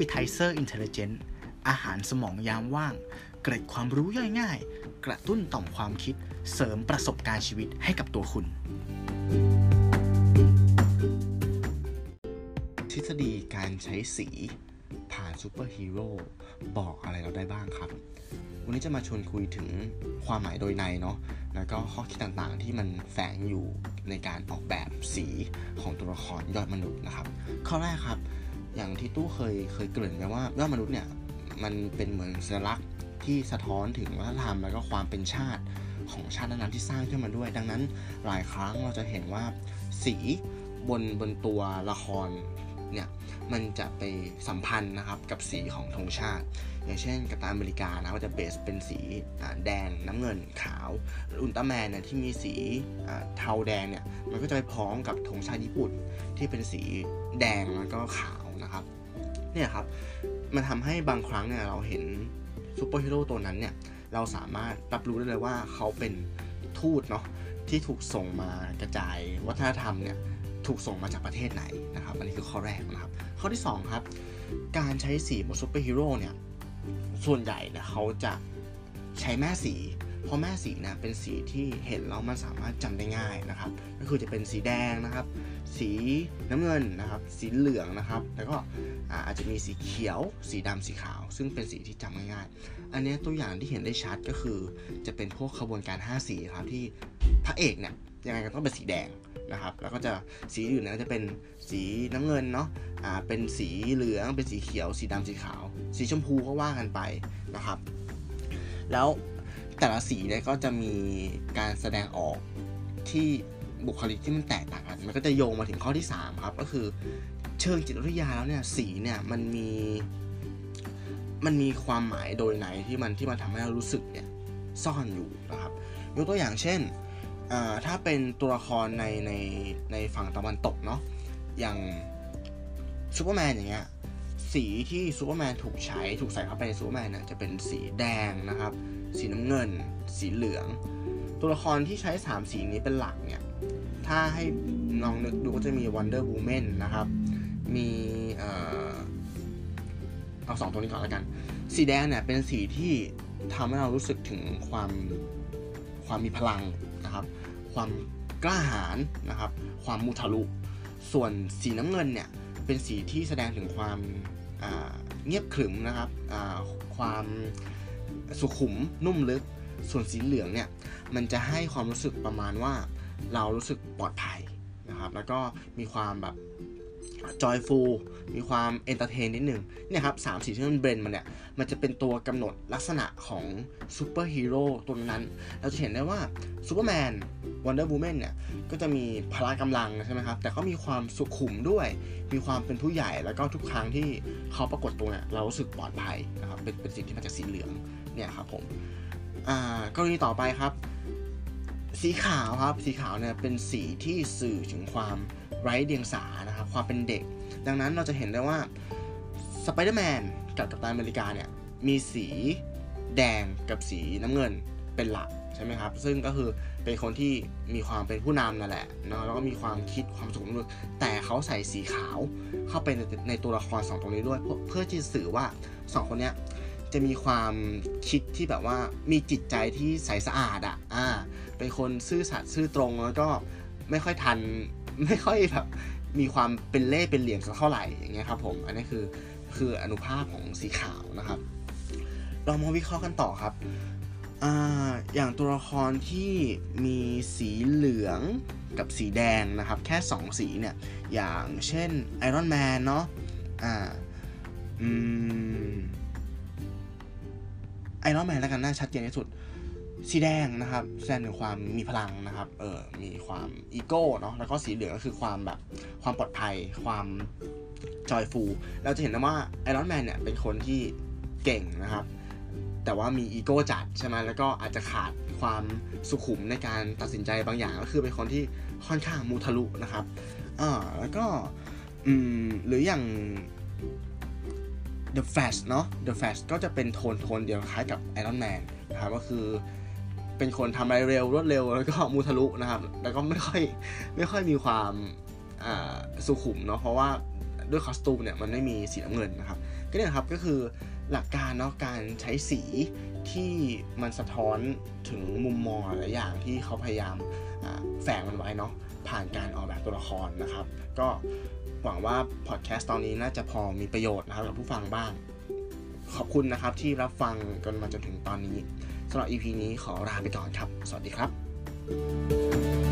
Appetizer Intelligent อาหารสมองยามว่าง เกร็ดความรู้ย่อยง่าย กระตุ้นต่อมความคิด เสริมประสบการณ์ชีวิตให้กับตัวคุณ ทฤษฎีการใช้สีผ่านซูเปอร์ฮีโร่บอกอะไรเราได้บ้างครับ วันนี้จะมาชวนคุยถึงความหมายโดยนัยเนาะ แล้วก็ข้อคิดต่างๆที่มันแฝงอยู่ในการออกแบบสีของตัวละครยอดมนุษย์นะครับ ข้อแรกครับ อย่างที่ตู้เคยเคยเกริ่นไปว่ายอดมนุษย์เนี่ยมันเป็นเหมือนสัญลักษณ์ที่สะท้อนถึงวัฒนธรรมแล้วก็ความเป็นชาติของชาตินั้นที่สร้างขึ้นมาด้วย ดังนั้นหลายครั้งเราจะเห็นว่าสีบนบนตัวละครเนี่ยมันจะไปสัมพันธ์นะครับกับสีของธงชาติ อย่างเช่นกัปตันอเมริกานะก็จะเบสเป็นสีแดงน้ำเงินขาวอุลตร้าแมนเนี่ยที่มีสีเทาแดงเนี่ยมันก็จะไปพ้องกับธงชาติญี่ปุ่นที่เป็นสีแดงแล้วก็ขาว นะครับเนี่ยครับมันทำให้บางครั้งเนี่ยเราเห็นซูเปอร์ฮีโร่ตัวนั้นเนี่ยเราสามารถรับรู้ได้เลยว่าเขาเป็นทูตเนาะที่ถูกส่งมากระจายวัฒนธรรมเนี่ยถูกส่งมาจากประเทศไหนนะครับอันนี้คือข้อแรกนะครับ ข้อที่ 2 ครับ การใช้สีบนซูเปอร์ฮีโร่เนี่ยส่วนใหญ่เนี่ยเขาจะใช้แม่สี เพราะแม่สีนะเป็นสีที่เห็นแล้วมันสามารถจำได้ง่ายนะครับ ก็คือจะเป็นสีแดงนะครับ สีน้ำเงินนะครับ สีเหลืองนะครับ แล้วก็อาจจะมีสีเขียว สีดำสีขาว ซึ่งเป็นสีที่จำง่ายๆ อันนี้ตัวอย่างที่เห็นได้ชัดก็คือ จะเป็นพวกขบวนการ 5 สีครับที่พระเอกเนี่ยยังไงก็ต้องเป็นสีแดงนะครับ แล้วก็จะสีอื่นนะจะเป็นสีน้ำเงินเนาะอ่าเป็นสีเหลือง เป็นสีเขียว สีดำสีขาว สีชมพูก็ว่ากันไปนะครับ แล้วแต่ละสีเนี่ยก็จะมีการแสดงออกที่ บุคลิกที่มันแตกต่างกันมันก็จะโยงมาถึงข้อที่ 3 ครับ ก็คือเชิงจิตวิทยาแล้วเนี่ยสีเนี่ยมันมีมันมีความหมายโดยไหนที่มันที่มันทำให้เรารู้สึกเนี่ยซ่อนอยู่นะครับยกตัวอย่างเช่นถ้าเป็นตัวละครในในในฝั่งตะวันตกเนาะอย่างซูเปอร์แมนอย่างเงี้ยสีที่ซูเปอร์แมนถูกใช้ถูกใส่เข้าไปในซูเปอร์แมนเนี่ยจะเป็นสีแดงนะครับ สีน้ำเงิน สีเหลือง ตัวละครที่ใช้ 3 สีนี้เป็นหลักเนี่ย ถ้าให้ลองนึกดูก็จะมี Wonder Woman นะครับ มีเอาสองตัวนี้ก่อนแล้วกัน สีแดงเนี่ยเป็นสีที่ทำให้เรารู้สึกถึงความความมีพลังนะครับ ความกล้าหาญนะครับ ความมุทะลุ ส่วนสีน้ำเงินเนี่ยเป็นสีที่แสดงถึงความเงียบขรึมนะครับความสุขุมนุ่มลึก ส่วนสีเหลืองเนี่ยมันจะให้ความรู้สึกประมาณว่า เรารู้สึกปลอดภัยนะครับ แล้วก็มีความแบบ joyful มีความ entertain นิดหนึ่งเนี่ยครับสามสีที่มัน blend กันเนี่ย มันจะเป็นตัวกำหนดลักษณะของซูเปอร์ฮีโร่ตัวนั้น เราจะเห็นได้ว่าซูเปอร์แมน Wonder Woman เนี่ย ก็จะมีพละกำลังใช่ไหมครับ แต่ก็มีความสุขุมด้วย มีความเป็นผู้ใหญ่แล้วก็ทุกครั้งที่เขาปรากฏตัวเนี่ย เรารู้สึกปลอดภัยนะครับ เป็นเป็นสิ่งที่มาจากสีเหลืองเนี่ยครับผม อ่ากรณีต่อไปครับ สีขาวครับสีขาวเนี่ยเป็นสีที่สื่อถึงความไร้เดียงสานะครับความเป็นเด็ก ดังนั้นเราจะเห็นได้ว่าสไปเดอร์แมนกับกัปตันอเมริกาเนี่ยมีสีแดงกับสีน้ำเงินเป็นหลักใช่ไหมครับ ซึ่งก็คือเป็นคนที่มีความเป็นผู้นำนั่นแหละเนาะแล้วก็มีความคิดความสุขนึกแต่เขาใส่สีขาวเข้าไปในในตัวละครสองตรงนี้ด้วย เพื่อที่สื่อว่าสองคนเนี้ย จะมีความคิดที่แบบว่ามีจิตใจที่ใสสะอาดอะอ่า เป็นคนซื่อสัตย์ซื่อตรงแล้วก็ไม่ค่อยทันไม่ค่อยแบบมีความเป็นเล่เป็นเหลี่ยมสักเท่าไหร่อย่างเงี้ยครับผม อันนี้คือคืออนุภาพของสีขาวนะครับ เรามาวิเคราะห์กันต่อครับออย่างตัวละครที่มีสีเหลืองกับสีแดงนะครับ แค่ 2 สีเนี่ย อย่างเช่นไอรอนแมนเนาะอ่าอืม ไอรอนแมนแล้วกันน่าชัดเจนที่สุด สีแดงนะครับแสดงถึงความมีพลังนะครับ เออมีความอีโก้เนาะแล้วก็สีเหลืองก็คือความแบบความปลอดภัย ความจอยฟูเราจะเห็นนะว่า Iron Man เนี่ยเป็นคนที่เก่งนะครับ แต่ว่ามีอีโก้จัดใช่ไหมแล้วก็อาจจะขาดความสุขุมในการตัดสินใจบางอย่างก็คือเป็นคนที่ค่อนข้างมุทะลุนะครับอ่าแล้วก็อืมหรืออย่าง The Flash เนาะ The Flash ก็จะเป็นโทนโทนเดียวคล้ายกับ Iron Man นะครับก็คือเป็นคนทำอะไรเร็วรวดเร็วแล้วก็มูทะลุนะครับ แล้วก็ไม่ค่อยไม่ค่อยมีความสุขุมเนาะเพราะว่าด้วยคอสตูมเนี่ยมันไม่มีสีน้ำเงินนะครับ ก็เนี่ยครับก็คือหลักการเนาะการใช้สีที่มันสะท้อนถึงมุมมองหลายอย่างที่เขาพยายามแฝงมันไว้เนาะผ่านการออกแบบตัวละครนะครับ ก็ หวังว่าพอดแคสต์ตอนนี้น่าจะพอมีประโยชน์นะครับกับผู้ฟังบ้าง ขอบคุณนะครับที่รับฟังกันมาจนถึงตอนนี้สำหรับ EP นี้ขอลาไปก่อนครับ สวัสดีครับ